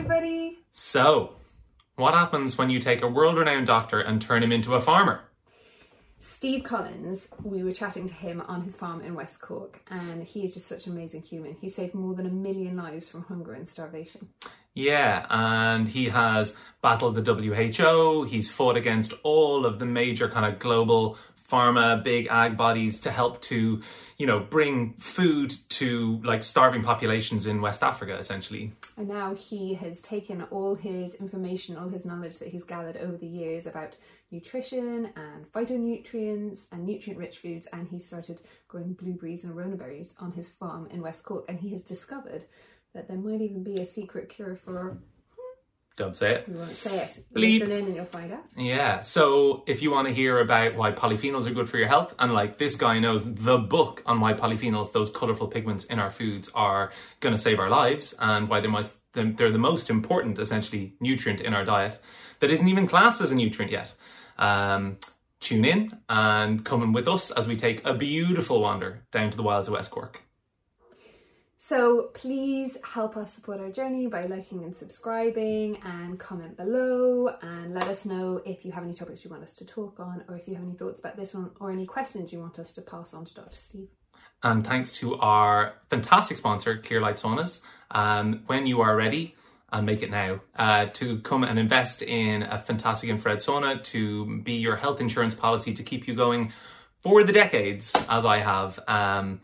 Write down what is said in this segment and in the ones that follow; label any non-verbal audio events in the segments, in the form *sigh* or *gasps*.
everybody. So, what happens when you take a world renowned doctor and turn him into a farmer? Steve Collins, we were chatting to him on his farm in West Cork, and he is just such an amazing human. He saved more than a million lives from hunger and starvation. Yeah, and he has battled the WHO. He's fought against all of the major kind of global pharma, big ag bodies to help to, you know, bring food to like starving populations in West Africa, essentially. And now he has taken all his information, all his knowledge that he's gathered over the years about nutrition and phytonutrients and nutrient rich foods, and he started growing blueberries and aronia berries on his farm in West Cork. And he has discovered that there might even be a secret cure for. Don't say it. We won't say it. Bleep. Listen in and you'll find out. Yeah, so if you want to hear about why polyphenols are good for your health, and like this guy knows the book on why polyphenols, those colorful pigments in our foods, are going to save our lives, and why they might, they're the most important, essentially, nutrient in our diet that isn't even classed as a nutrient yet. Um, tune in and come in with us as we take a beautiful wander down to the wilds of West Cork. So please help us support our journey by liking and subscribing and comment below and let us know if you have any topics you want us to talk on or if you have any thoughts about this one or any questions you want us to pass on to Dr. Steve. And thanks to our fantastic sponsor, Clearlight Saunas. Um, when you are ready, and make it now uh, to come and invest in a fantastic infrared sauna to be your health insurance policy to keep you going for the decades, as I have. Um,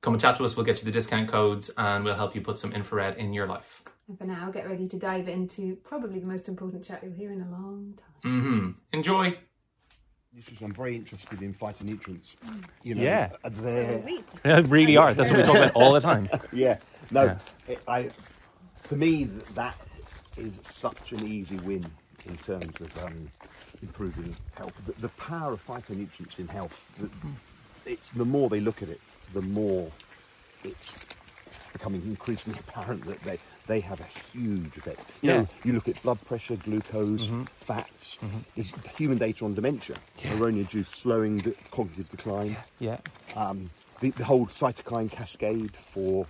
come and chat to us. We'll get you the discount codes and we'll help you put some infrared in your life. And for now, get ready to dive into probably the most important chat you'll hear in a long time. Mm-hmm. Enjoy. Nutrition. I'm very interested in phytonutrients. You know, Yeah. uh, they're- really are. That's what we talk about all the time. *laughs* yeah. No, Yeah. It, I. To me, that is such an easy win in terms of um, improving health. The, the power of phytonutrients in health. The, it's the more they look at it, the more it's becoming increasingly *laughs* apparent that they they have a huge effect. You Yeah. know, you look at blood pressure, glucose, fats. There's human data on dementia. Yeah. Aronia juice slowing the cognitive decline Yeah. um, the, the whole cytokine cascade for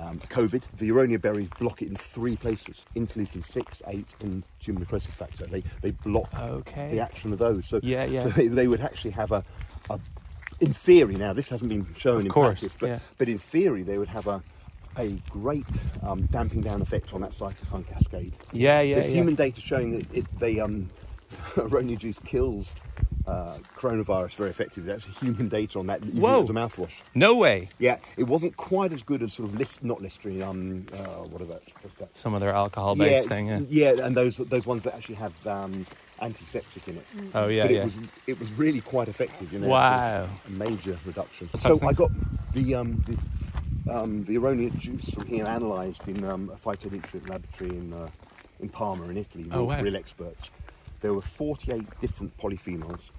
um, COVID. The aronia berries block it in three places: interleukin six, eight, and tumor necrosis factor. They they block Okay. the action of those. So Yeah, yeah. So they, they would actually have a, in theory. Now this hasn't been shown Of in course, practice, but yeah. but in theory they would have a a great um, damping down effect on that cytokine cascade. Yeah, yeah, There's yeah. human data showing that it, they um, *laughs* aronia juice kills uh, coronavirus very effectively. That's human *laughs* data on that. using it Whoa. as a mouthwash. No way. Yeah, it wasn't quite as good as sort of list, not Listerine. Um, uh, what are that? What's that? Some other alcohol-based yeah, thing. Yeah. yeah, and those those ones that actually have um, antiseptic in it. Oh yeah, but it yeah. was it was really quite effective. You know, Wow. a major reduction. That's so. I got the um, the um, the aronia juice from here analysed in um, a phytonutrient laboratory in uh, in Parma in Italy. Oh, real, wow. real experts. There were 48 different polyphenols,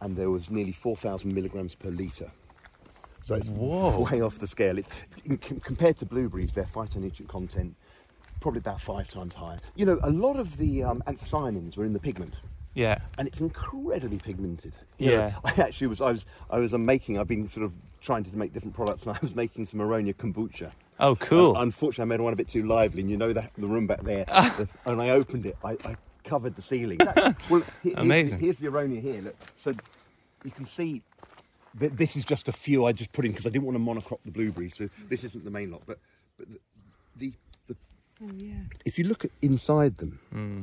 and there was nearly 4,000 milligrams per litre. So it's Whoa. way off the scale. It, in, com- compared to blueberries, their phytonutrient content probably about five times higher. You know, a lot of the um, anthocyanins are in the pigment, Yeah. and it's incredibly pigmented. You know, Yeah. I actually was. I was. I was um, making. I've been sort of trying to make different products, and I was making some aronia kombucha. Oh, cool. Un- unfortunately, I made one a bit too lively, and you know that the room back there. *laughs* the- and I opened it. I, I covered the ceiling. *laughs* well, he- here's, Amazing. Here's the aronia here. Look, so you can see. that This is just a few I just put in because I didn't want to monocrop the blueberries. So this isn't the main lot, but but the, the, the Oh, yeah. if you look at inside them, Hmm.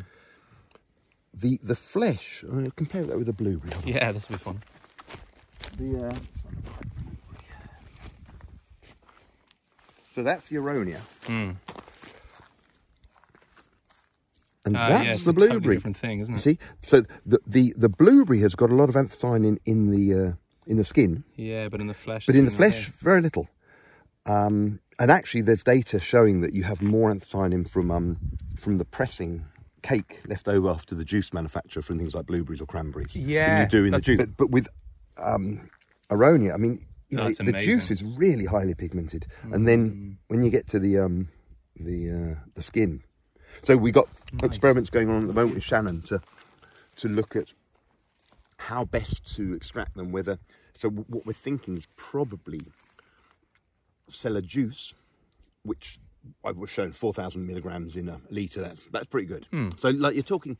the the flesh. Uh, compare that with a blueberry. Yeah, this will be fun. The uh, so that's the aronia, Mm. And Ah, that's yeah, the a totally blueberry. different thing, isn't it? see, so the, the the blueberry has got a lot of anthocyanin in the uh, in the skin, Yeah, but in the flesh. but in the flesh, very little. Um, and actually, there's data showing that you have more anthocyanin from um, from the pressing cake left over after the juice manufacture from things like blueberries or cranberries than Yeah, you do in the juice. But, but with um, aronia, I mean, you Oh, know, the juice is really highly pigmented, and then when you get to the um, the uh, the skin, so we got experiments going on at the moment with Shannon to to look at how best to extract them. Whether so, what we're thinking is probably sell a juice which I was shown 4,000 milligrams in a litre. That's, that's pretty good. Hmm. So, like, you're talking,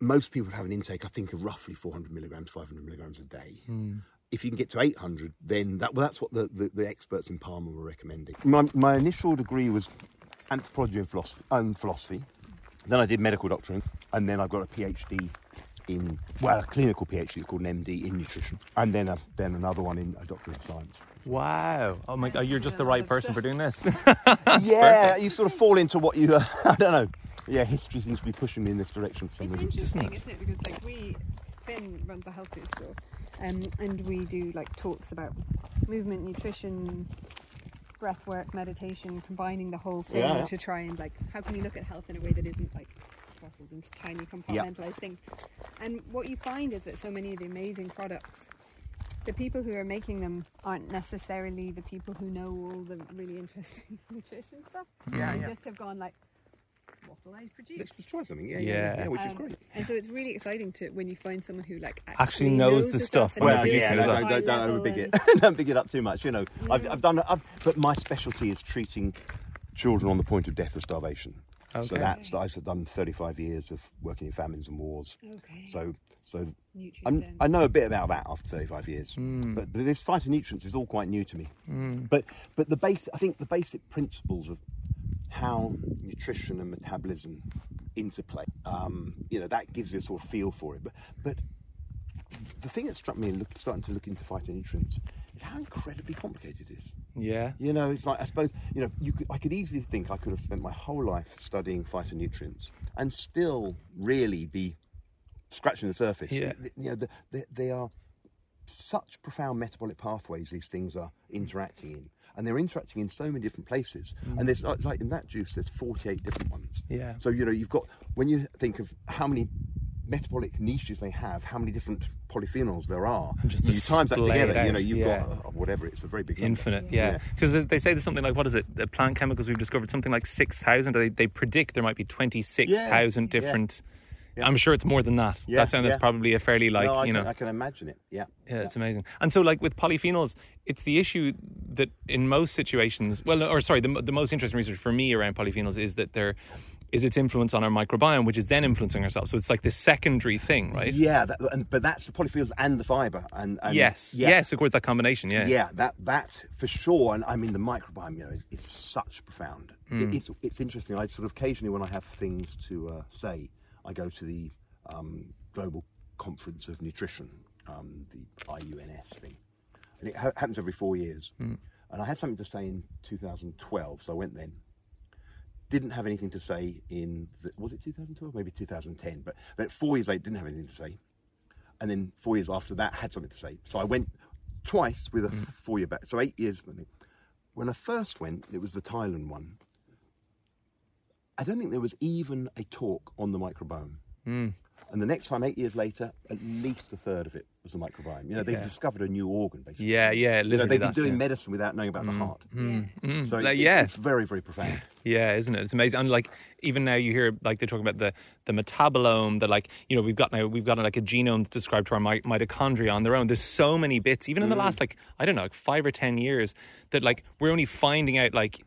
most people have an intake, I think, of roughly 400 milligrams, 500 milligrams a day. Hmm. If you can get to 800, then that, well, that's what the, the, the experts in Parma were recommending. My, my initial degree was anthropology and philosophy, and philosophy. Then I did medical doctoring, and then I've got a PhD in, well, a clinical PhD, called an MD in nutrition, and then, a, then another one in a doctorate of science. Wow. Oh my god, you're just the right person for doing this. *laughs* yeah, you sort of fall into what you, uh, *laughs* I don't know. Yeah, history seems to be pushing me in this direction for some It's reason. interesting, isn't it? Because like we, Finn runs a health food store, um, and we do like talks about movement, nutrition, breath work, meditation, combining the whole thing Yeah. to try and like how can you look at health in a way that isn't like throttled into tiny compartmentalized things. And what you find is that so many of the amazing products. The people who are making them aren't necessarily the people who know all the really interesting *laughs* nutrition stuff. Yeah, They yeah. just have gone like, what will I produce? Let's just try something. Yeah, yeah, yeah, Yeah. yeah, which is Um, great. And so it's really exciting to when you find someone who like actually, Actually knows the stuff and when Well, is they're yeah, doing producing no, it as don't, don't, don't overbig and- it. *laughs* don't big it up too much. You know, I've, I've done, I've, but my specialty is treating children on the point of death or starvation. Okay. So that's I've done 35 years of working in famines and wars. Okay. So, so I'm. I know a bit about that after 35 years. Hmm. But, but this phytonutrients is all quite new to me. But but the basic, I think the basic principles of how nutrition and metabolism interplay, um, you know, that gives you a sort of feel for it. But but the thing that struck me in look, starting to look into phytonutrients is how incredibly complicated it is. yeah. You know, it's like I suppose you know you could, I could easily think I could have spent my whole life studying phytonutrients and still really be scratching the surface. Yeah. You know, the, the, they are such profound metabolic pathways these things are interacting in, and they're interacting in so many different places. And there's it's like in that juice, there's 48 different ones. Yeah. So you know, you've got when you think of how many metabolic niches they have, how many different polyphenols there are, just you times that display it together, you know, you've yeah. got uh, whatever. It's a very big number. Infinite, yeah. Because they say there's something like what is it? The plant chemicals we've discovered something like six thousand. They, they predict there might be twenty six thousand Yeah. different. Yeah. I'm sure it's more than that. Yeah, that's and that's yeah. probably a fairly like no, I you can, know. I can imagine it. Yeah. Yeah, it's amazing. And so, like with polyphenols, it's the issue that in most situations, well, or sorry, the, the most interesting research for me around polyphenols is that there is its influence on our microbiome, which is then influencing ourselves. So it's like this secondary thing, right? Yeah, that, and, but that's the polyphenols and the fibre, and, and Yes. yeah, Yes. Of course, that combination. Yeah. yeah, that that for sure. And I mean, the microbiome, you know, is such profound. Hmm. It, it's it's interesting. I sort of occasionally, when I have things to uh, say, I go to the um, Global Conference of Nutrition, um, the IUNS thing, and it ha- happens every four years. Hmm. And I had something to say in 2012, so I went then. Didn't have anything to say in the, was it 2012, maybe 2010, but but four years later didn't have anything to say and then four years after that had something to say. So I went twice with a four year back, so eight years. I. When I first went, it was the Thailand one. I don't think there was even a talk on the microbiome. Hmm. And the next time, eight years later, at least a third of it was the microbiome. You know, they've Yeah. discovered a new organ, basically. Yeah, yeah, You know, literally they've been doing yeah. medicine without knowing about the mm, heart. Yeah. Mm, So like, yeah. it's very, very profound. *laughs* Yeah, isn't it? It's amazing. And like even now you hear like they're talking about the the metabolome, that like you know we've got now we've got like a genome that's described to our mi- mitochondria on their own. There's so many bits, even in the mm. last like I don't know, like five or ten years, that like we're only finding out like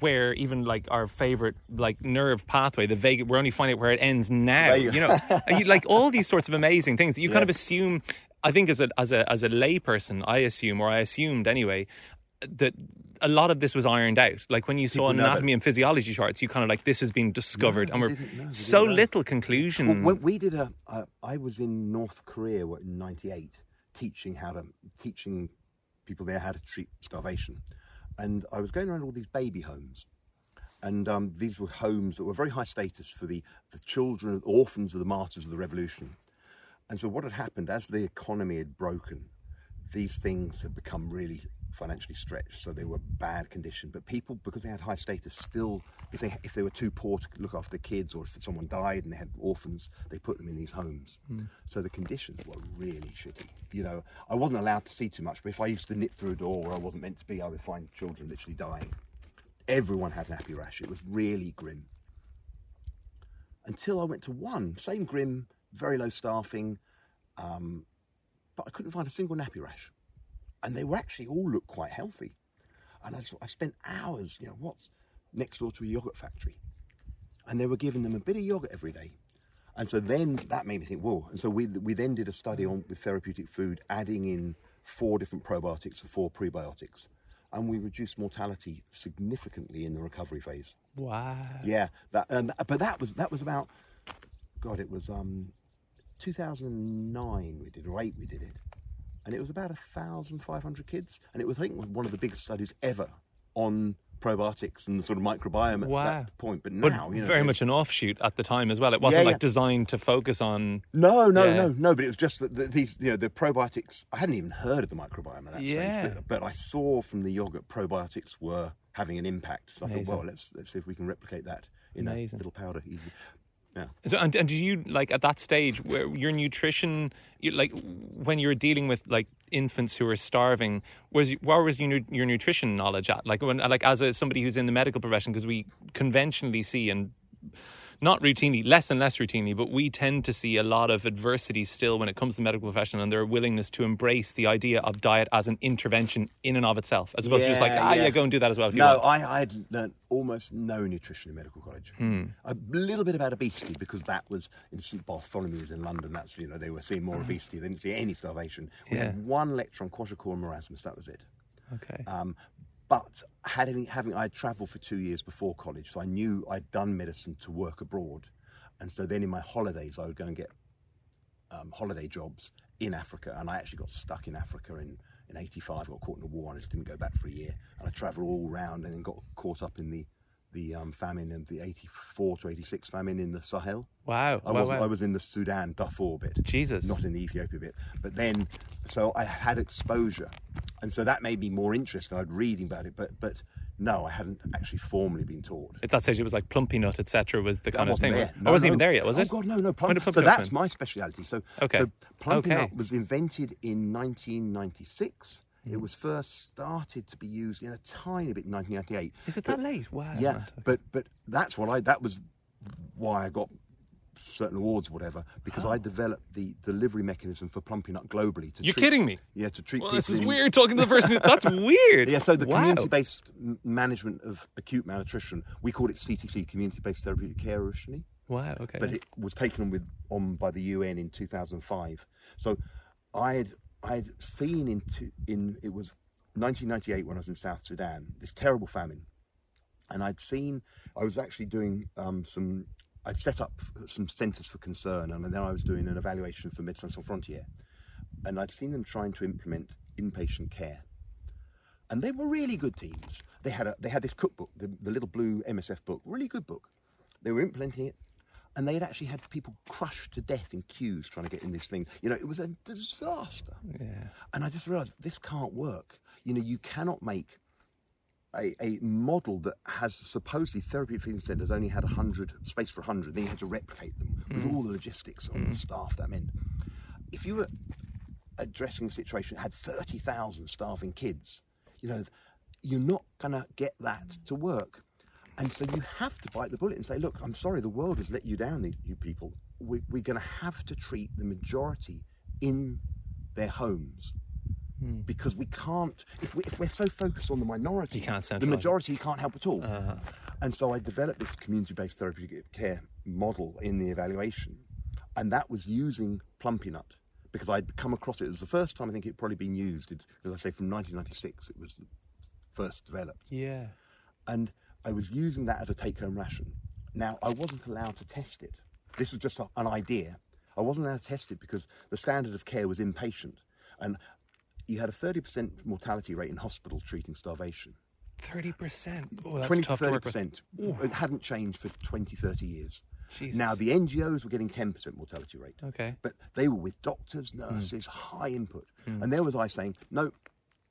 where even like our favorite like nerve pathway, the vagus, we're only finding out where it ends now. There you know, *laughs* like all these sorts of amazing things that you kind of assume. I think as a as a as a layperson, I assume or I assumed anyway that a lot of this was ironed out. Like when you saw People know anatomy and physiology charts, you kind of like this has been discovered, No, and we're didn't know, they so little conclusion. Well, when we did a, a, I was in North Korea what, in '98, teaching how to teaching people there how to treat starvation, and I was going around all these baby homes, and um, these were homes that were very high status for the the children, the orphans of the martyrs of the revolution, and so what had happened as the economy had broken, these things had become really financially stretched, so they were bad condition. But people, because they had high status, still, if they if they were too poor to look after their kids, or if someone died and they had orphans, they put them in these homes. So the conditions were really shitty. You know, I wasn't allowed to see too much, but if I used to nip through a door where I wasn't meant to be, I would find children literally dying. Everyone had nappy rash. It was really grim until I went to one, same grim, very low staffing, um, but I couldn't find a single nappy rash, and they were actually all looked quite healthy. And I spent hours, you know, what's next door to a yogurt factory, and they were giving them a bit of yogurt every day. And so then that made me think, whoa. And so we, we then did a study on with therapeutic food, adding in four different probiotics and four prebiotics. And we reduced mortality significantly in the recovery phase. Wow. Yeah, that, and, but that was that was about, God, it was um, 2009 we did, or eight we did it, and it was about 1,500 kids, and it was I think one of the biggest studies ever on probiotics and the sort of microbiome at Wow. that point. But But now, you know, very much an offshoot at the time as well. It wasn't Yeah, like designed to focus on. No, no, Yeah. no, no. But it was just that the, these, you know, the probiotics. I hadn't even heard of the microbiome at that Yeah. stage, but, but I saw from the yogurt probiotics were having an impact. So I thought, well, let's let's see if we can replicate that in Amazing. a little powder. Easy. Yeah. So, and, and did you like at that stage where your nutrition, you, like when you were dealing with like infants who were starving, was where was your your nutrition knowledge at? Like when, like as a, somebody who's in the medical profession, because we conventionally see and not routinely, less and less routinely, but we tend to see a lot of adversity still when it comes to the medical profession and their willingness to embrace the idea of diet as an intervention in and of itself, as opposed to just like, Yeah, ah, yeah. yeah. go and do that as well No, want. I I'd learnt almost no nutrition in medical college. Hmm. A little bit about obesity because that was in St Bartholomew's in London. That's you know they were seeing more obesity. They didn't see any starvation. We Hmm. Yeah. had one lecture on kwashiorkor and marasmus. That was it. Okay. Um, but having having I had travelled for two years before college, so I knew I'd done medicine to work abroad, and so then in my holidays I would go and get um, holiday jobs in Africa, and I actually got stuck in Africa in in '85. Got caught in the war and I just didn't go back for a year, and I travelled all around and then got caught up in the the um, famine of the '84 to '86 famine in the Sahel. wow. I wow, was wow. I was in the Sudan Darfur bit Jesus. not in the Ethiopia bit. But then, so I had exposure, and so that made me more interested. I'd reading about it, but but no, I hadn't actually formally been taught. At that stage, it was like Plumpy Nut, etc. Was the kind of thing. there. I wasn't No, even there yet, was oh, it? God, no, no. So that's my speciality. So, Okay. so Plumpy Okay. Nut was invented in 1996. Hmm. It was first started to be used in a tiny bit in 1998. Is it But- that late? Wow. yeah, mad. but but that's what I that was why I got certain awards, or whatever, because I developed the delivery mechanism for Plumpy Nut globally. To You're treat- kidding me. Yeah, to treat Well, people. this is in- weird talking to the person. That's *laughs* weird. Yeah, so the wow. community-based management of acute malnutrition, we called it CTC, community-based therapeutic care originally, Wow. Okay. but it was taken on with on by the UN in 2005. So I had I had seen into in it was 1998 when I was in South Sudan this terrible famine, and I'd seen I was actually doing um, some. I'd set up some centres for concern, and then I was doing an evaluation for Médecins Sans Frontières, and I'd seen them trying to implement inpatient care and they were really good teams. They had a they had this cookbook, the, the little blue MSF book, really good book. They were implementing it, and they had actually had people crushed to death in queues trying to get in this thing. You know, it was a disaster. yeah. And I just realised this can't work. You know, you cannot make a, a model that has supposedly therapeutic feeding centres only had 100, space for 100, then you had to replicate them with mm. all the logistics on the mm. staff that meant. If you were addressing a situation that had 30,000 starving kids, you know, you're not going to get that to work. And so you have to bite the bullet and say, look, I'm sorry, the world has let you down, you people. We, we're going to have to treat the majority in their homes. Because we can't, if, we, if we're so focused on the minority, the majority can't help at all. And so I developed this community based therapeutic care model in the evaluation. And that was using Plumpy Nut because I'd come across it. It was the first time I think it probably been used. It, as I say, from 1996, it was first developed Yeah. and I was using that as a take-home ration. Now I wasn't allowed to test it. This was just a, an idea. I wasn't allowed to test it because the standard of care was inpatient, and you had a 30% mortality rate in hospitals treating starvation. Thirty percent. Oh, 20 to tough to work with. 30%. It hadn't changed for 20, 30 years. Jesus. Now the NGOs were getting 10% mortality rate. Okay. But they were with doctors, hmm. nurses, high input. Hmm. And there was I saying, no,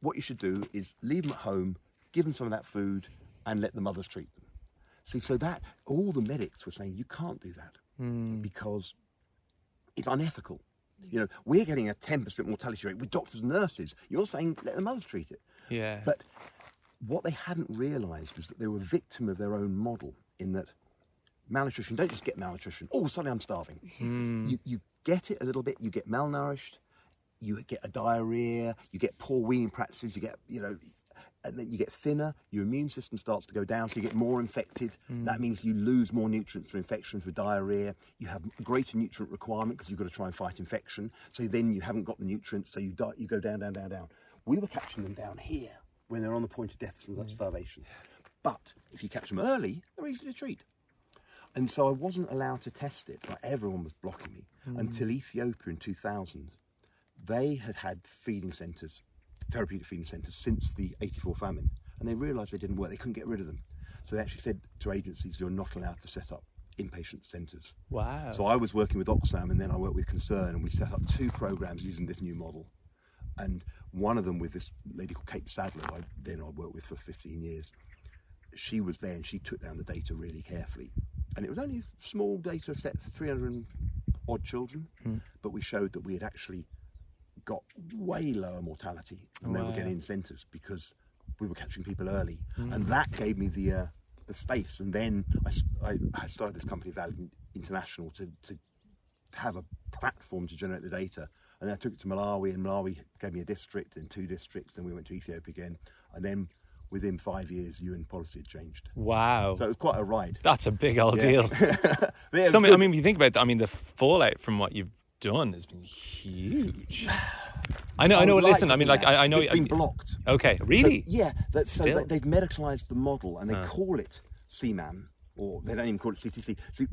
what you should do is leave them at home, give them some of that food, and let the mothers treat them. See, so that all the medics were saying you can't do that hmm. because it's unethical. You know, we're getting a 10% mortality rate with doctors and nurses. You're saying let the mothers treat it. Yeah. But what they hadn't realised was that they were a victim of their own model in that malnutrition, don't just get malnutrition, oh, suddenly I'm starving. Hmm. You, you get it a little bit, you get malnourished, you get a diarrhea, you get poor weaning practices, you get, you know, and then you get thinner, your immune system starts to go down, so you get more infected. Hmm. That means you lose more nutrients through infection, through diarrhea. You have greater nutrient requirement because you've got to try and fight infection. So then you haven't got the nutrients, so you, die, you go down, down, down, down. We were catching them down here when they're on the point of death from hmm. starvation. But if you catch them early, they're easy to treat. And so I wasn't allowed to test it. Like everyone was blocking me hmm. until Ethiopia in 2000. They had had feeding centres, therapeutic feeding centres, since the 84 famine. And they realised they didn't work. They couldn't get rid of them. So they actually said to agencies, you're not allowed to set up inpatient centres. Wow. So I was working with Oxfam and then I worked with Concern and we set up two programs using this new model. And one of them with this lady called Kate Sadler, I then I worked with for 15 years. She was there and she took down the data really carefully. And it was only a small data set, 300 odd children, hmm. but we showed that we had actually got way lower mortality than they were getting in centres because we were catching people early. And that gave me the, uh, the space. And then I started this company, Valid International, to, to have a platform to generate the data. And then I took it to Malawi, and Malawi gave me a district, and two districts. Then we went to Ethiopia again, and then within five years, UN policy had changed. wow. So it was quite a ride. That's a big old Yeah. deal. *laughs* Yeah, it Some, I mean, if you think about, I mean, the fallout from what you've done has been huge. *sighs* I know. I know. would like Listen, I mean, like. I, I know. it's been blocked. Okay, So, really? yeah, that, so Still. they, they've medicalised the model, and they call it CMAM, or they don't even call it CTC. See,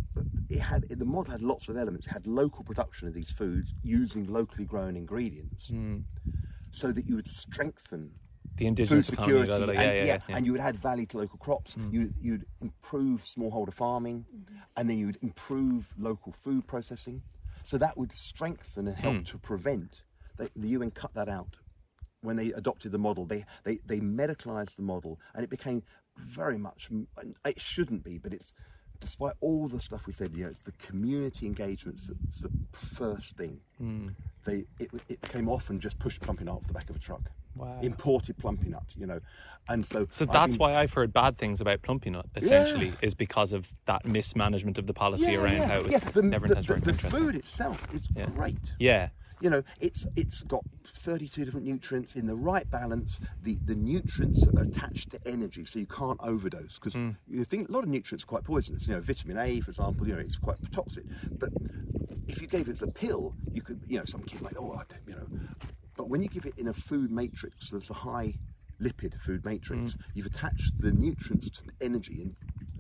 it had the model had lots of elements. It had local production of these foods using locally grown ingredients, Hmm. so that you would strengthen the food indigenous economy. security, blah, blah, blah. and, Yeah, yeah, yeah. yeah. and you would add value to local crops. You, you'd improve smallholder farming, and then you would improve local food processing. So that would strengthen and help hmm. to prevent. They, the UN cut that out when they adopted the model. They they they medicalised the model, and it became very much. It shouldn't be, but it's. Despite all the stuff we said, you know, it's the community engagements that's the first thing. Hmm. They it, it became often just push plumping off the back of a truck Wow. imported plumpy nut, you know, and so. So I've that's been- why I've heard bad things about Plumpy Nut, essentially, is because of that mismanagement of the policy Yeah, around yeah, how it was yeah. The, never the, the, the food itself is Yeah. great. Yeah. You know, it's it's got 32 different nutrients in the right balance. The the nutrients are attached to energy, so you can't overdose. Because Hmm. you think a lot of nutrients are quite poisonous. You know, vitamin A, for example, you know, it's quite toxic. But if you gave it a pill, you could, you know, some kid like, oh, I you know. But when you give it in a food matrix, that's a high lipid food matrix, mm. you've attached the nutrients to the energy and.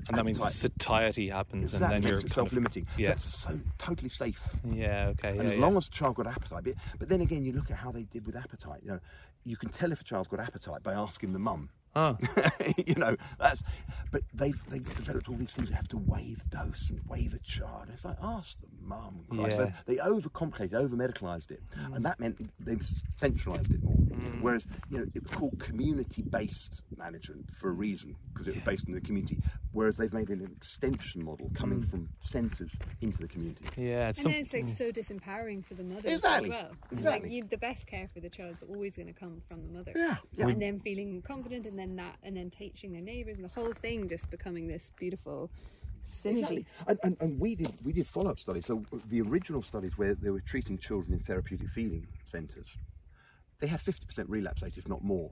And that means satiety happens, Exactly, and then you're it kind of- self-limiting. Yeah. So so totally safe. Yeah. Okay. And yeah, as yeah. long as the child got appetite, but, but then again, you look at how they did with appetite. You know, you can tell if a child's got appetite by asking the mum. Huh. *laughs* you know, that's. But they've they've developed all these things. You have to weigh the dose and weigh the child. It's like ask the mum. Christ. So Yeah. they overcomplicated, over medicalised it, mm. and that meant they centralised it more. Mm. Whereas you know it was called community-based management for a reason because it was based in the community. Whereas they've made it an extension model coming mm. from centres into the community. Yeah. It's And some, then it's like so disempowering for the mothers Exactly, as well. It's exactly. Like you, the best care for the child is always going to come from the mother. Yeah, yeah. And then feeling confident, and then that, and then teaching their neighbours, and the whole thing just becoming this beautiful synergy. Exactly. And, and, and we did we did follow up studies. So the original studies where they were treating children in therapeutic feeding centres, they had 50% relapse rate, if not more.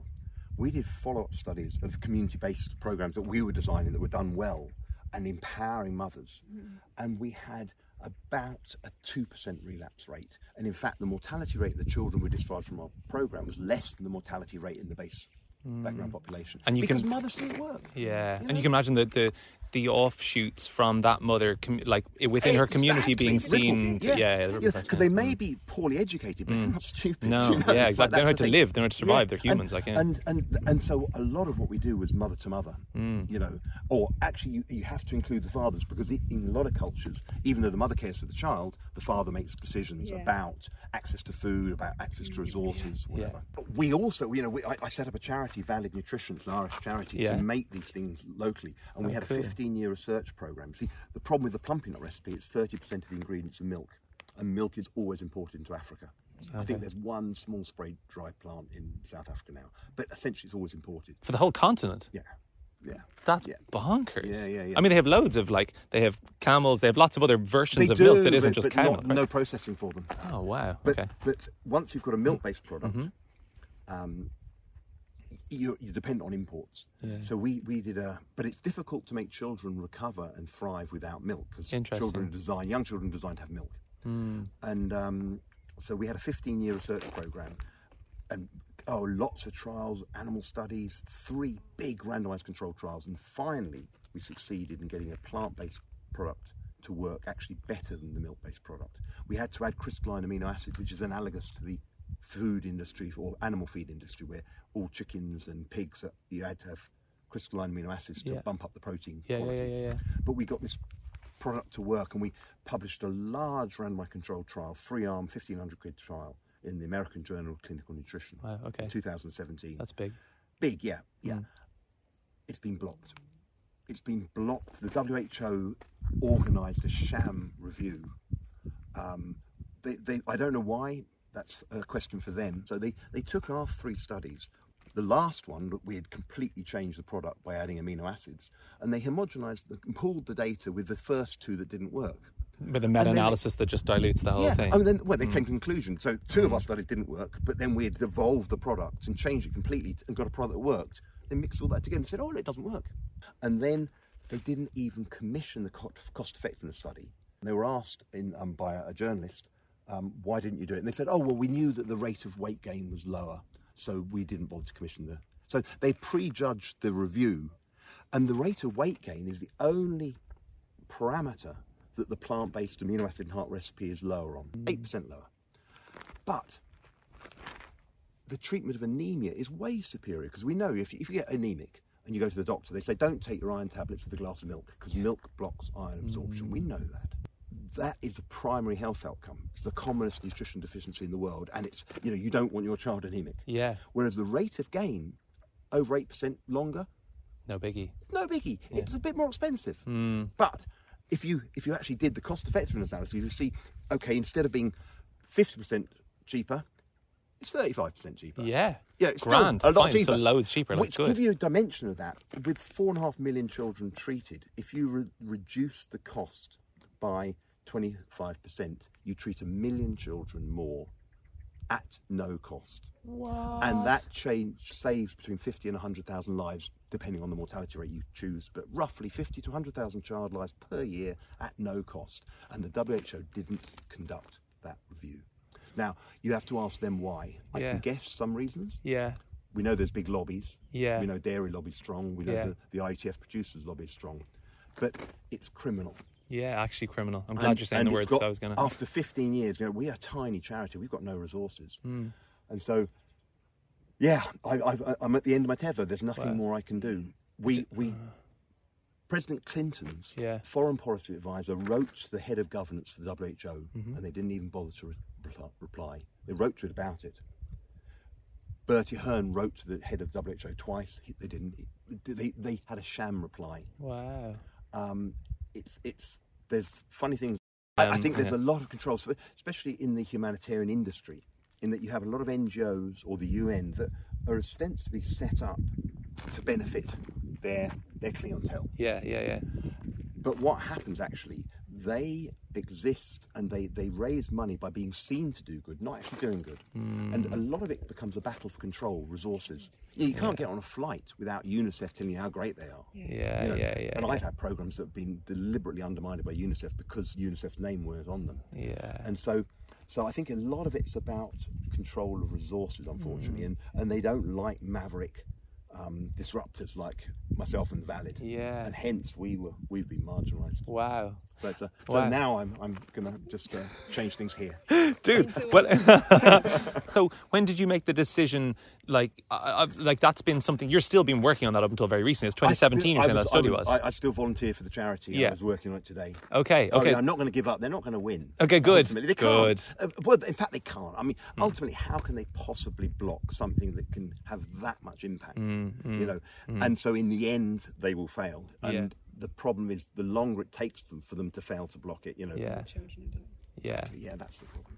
We did follow up studies of community based programs that we were designing that were done well and empowering mothers. Mm-hmm. And we had about a 2% relapse rate. And in fact, the mortality rate of the children we discharged from our program was less than the mortality rate in the base background mm. population. And you because can- mothers didn't work. yeah. You And you can imagine that the the offshoots from that mother, com- like i- within her community, being Exactly. seen. Ripple- to- yeah. the ripple effect, because yeah. they may be poorly educated, but they're not stupid. Mm. No, *laughs* you know? yeah, It's exactly. They know that's how the to thing. live, they know how to survive, they're and- humans, like, yeah. and and and so a lot of what we do was mother to mother. Mm. You know, or actually you, you have to include the fathers because in a lot of cultures, even though the mother cares for the child, the father makes decisions Yeah. about access to food, about access to resources, Yeah. whatever. But we also, you know, we, I, I set up a charity, Valid Nutrition, an Irish charity, Yeah. to make these things locally, and we Oh, had cool. a 15-year research program. See, the problem with the plumpy nut recipe is 30% of the ingredients are milk, and milk is always imported into Africa. I think there's one small spray dry plant in South Africa now, but essentially it's always imported. For the whole continent. Yeah, yeah. That's Yeah. bonkers. Yeah, yeah, yeah. I mean, they have loads of like they have camels. They have lots of other versions They of do, milk that isn't but- just but cow milk. right? No processing for them. Oh wow. But okay. but once you've got a milk-based product, Mm-hmm. um, you you depend on imports. So we, we did a, but it's difficult to make children recover and thrive without milk because children are designed, young children designed to have milk. And um, so we had a 15 year research program and oh, lots of trials, animal studies, three big randomized controlled trials, and finally we succeeded in getting a plant-based product to work actually better than the milk-based product. We had to add crystalline amino acids, which is analogous to the food industry or animal feed industry, where all chickens and pigs are, you had to have crystalline amino acids to Yeah. bump up the protein Yeah, yeah, quality. yeah, yeah, yeah. But we got this product to work, and we published a large randomized controlled trial, three-arm, 1,500 quid trial in the American Journal of Clinical Nutrition. Wow, okay. in 2017. That's big. big, yeah, yeah. Mm. It's been blocked. It's been blocked. The WHO organised a sham review. Um, they, they, I don't know why. That's a question for them. So they, they took our three studies. The last one, that we had completely changed the product by adding amino acids, and they homogenised the, and pooled the data with the first two that didn't work. With a meta-analysis that just dilutes the whole yeah, thing. I mean, then well, they came to conclusion. So two of our studies didn't work, but then we had evolved the product and changed it completely and got a product that worked. They mixed all that together and said, "Oh, it doesn't work." And then they didn't even commission the cost effectiveness study. They were asked in, um, by a journalist, um, "Why didn't you do it?" And they said, "Oh, well, we knew that the rate of weight gain was lower, so we didn't bother to commission the." So they prejudged the review, and the rate of weight gain is the only parameter that the plant-based amino acid and heart recipe is lower on, eight percent lower. But the treatment of anemia is way superior because we know if you, if you get anemic and you go to the doctor, they say don't take your iron tablets with a glass of milk because milk blocks iron absorption. We know that. That is a primary health outcome. It's the commonest nutrition deficiency in the world, and it's you know you don't want your child anemic. yeah, Whereas the rate of gain over eight percent longer, no biggie. no biggie. It's a bit more expensive. Hmm. But if you if you actually did the cost effectiveness analysis, you would see, okay, instead of being fifty percent cheaper, it's thirty five percent cheaper. Yeah. Yeah, it's still a lot Fine, cheaper. So loads cheaper. Like Which good. give you a dimension of that. With four and a half million children treated, if you re- reduce the cost by twenty five percent, you treat a million children more at no cost. And that change saves between 50 and 100,000 lives, depending on the mortality rate you choose, but roughly 50 to 100,000 child lives per year at no cost. And the WHO didn't conduct that review. Now, you have to ask them why. I Yeah. can guess some reasons. Yeah. We know there's big lobbies. Yeah. We know dairy lobby's strong. We know Yeah. the, the RUTF producers lobby is strong. But it's criminal. Yeah, actually criminal. I'm glad And- you're saying the words got- I was going to. After 15 years, you know, we are a tiny charity. We've got no resources, Hmm. and so, yeah, I, I'm at the end of my tether. There's nothing Wow. more I can do. We, we, President Clinton's Yeah. foreign policy advisor wrote to the head of governance for the WHO, Mm-hmm. and they didn't even bother to re- reply. They wrote to it about it. Bertie Ahern wrote to the head of WHO twice. He, they didn't. They, they had a sham reply Wow. um, it's it's there's funny things. I, I Um, think there's yeah. a lot of control, especially in the humanitarian industry, in that you have a lot of NGOs or the UN that are ostensibly set up to benefit their their clientele. Yeah, yeah, yeah. But what happens actually, they exist and they, they raise money by being seen to do good, not actually doing good. And a lot of it becomes a battle for control, resources. You, know, you can't get on a flight without UNICEF telling you how great they are. Yeah, You know, yeah, yeah. And yeah. I've had programs that have been deliberately undermined by UNICEF because UNICEF's name weren't on them. Yeah. And so, so I think a lot of it's about control of resources, unfortunately, and, and they don't like maverick um, disruptors like myself and Valid. Yeah. And hence we were we've been marginalised. Wow. So, it's a, so Wow. now I'm I'm gonna just uh, change things here. *gasps* dude. So Well, *laughs* so when did you make the decision? Like, uh, like that's been something you're still been working on that up until very recently. It's 2017. I You're saying that study I was. I, I still volunteer for the charity. Yeah. I was working on it today. Okay, Oh, okay. yeah, I'm not going to give up. They're not going to win. Okay, good, Ultimately, they can't. good. Uh, well, in fact, they can't. I mean, ultimately, how can they possibly block something that can have that much impact? You know, and so in the end, they will fail. And Yeah. The problem is, the longer it takes them for them to fail to block it, you know. yeah, children are yeah. Yeah, that's the problem.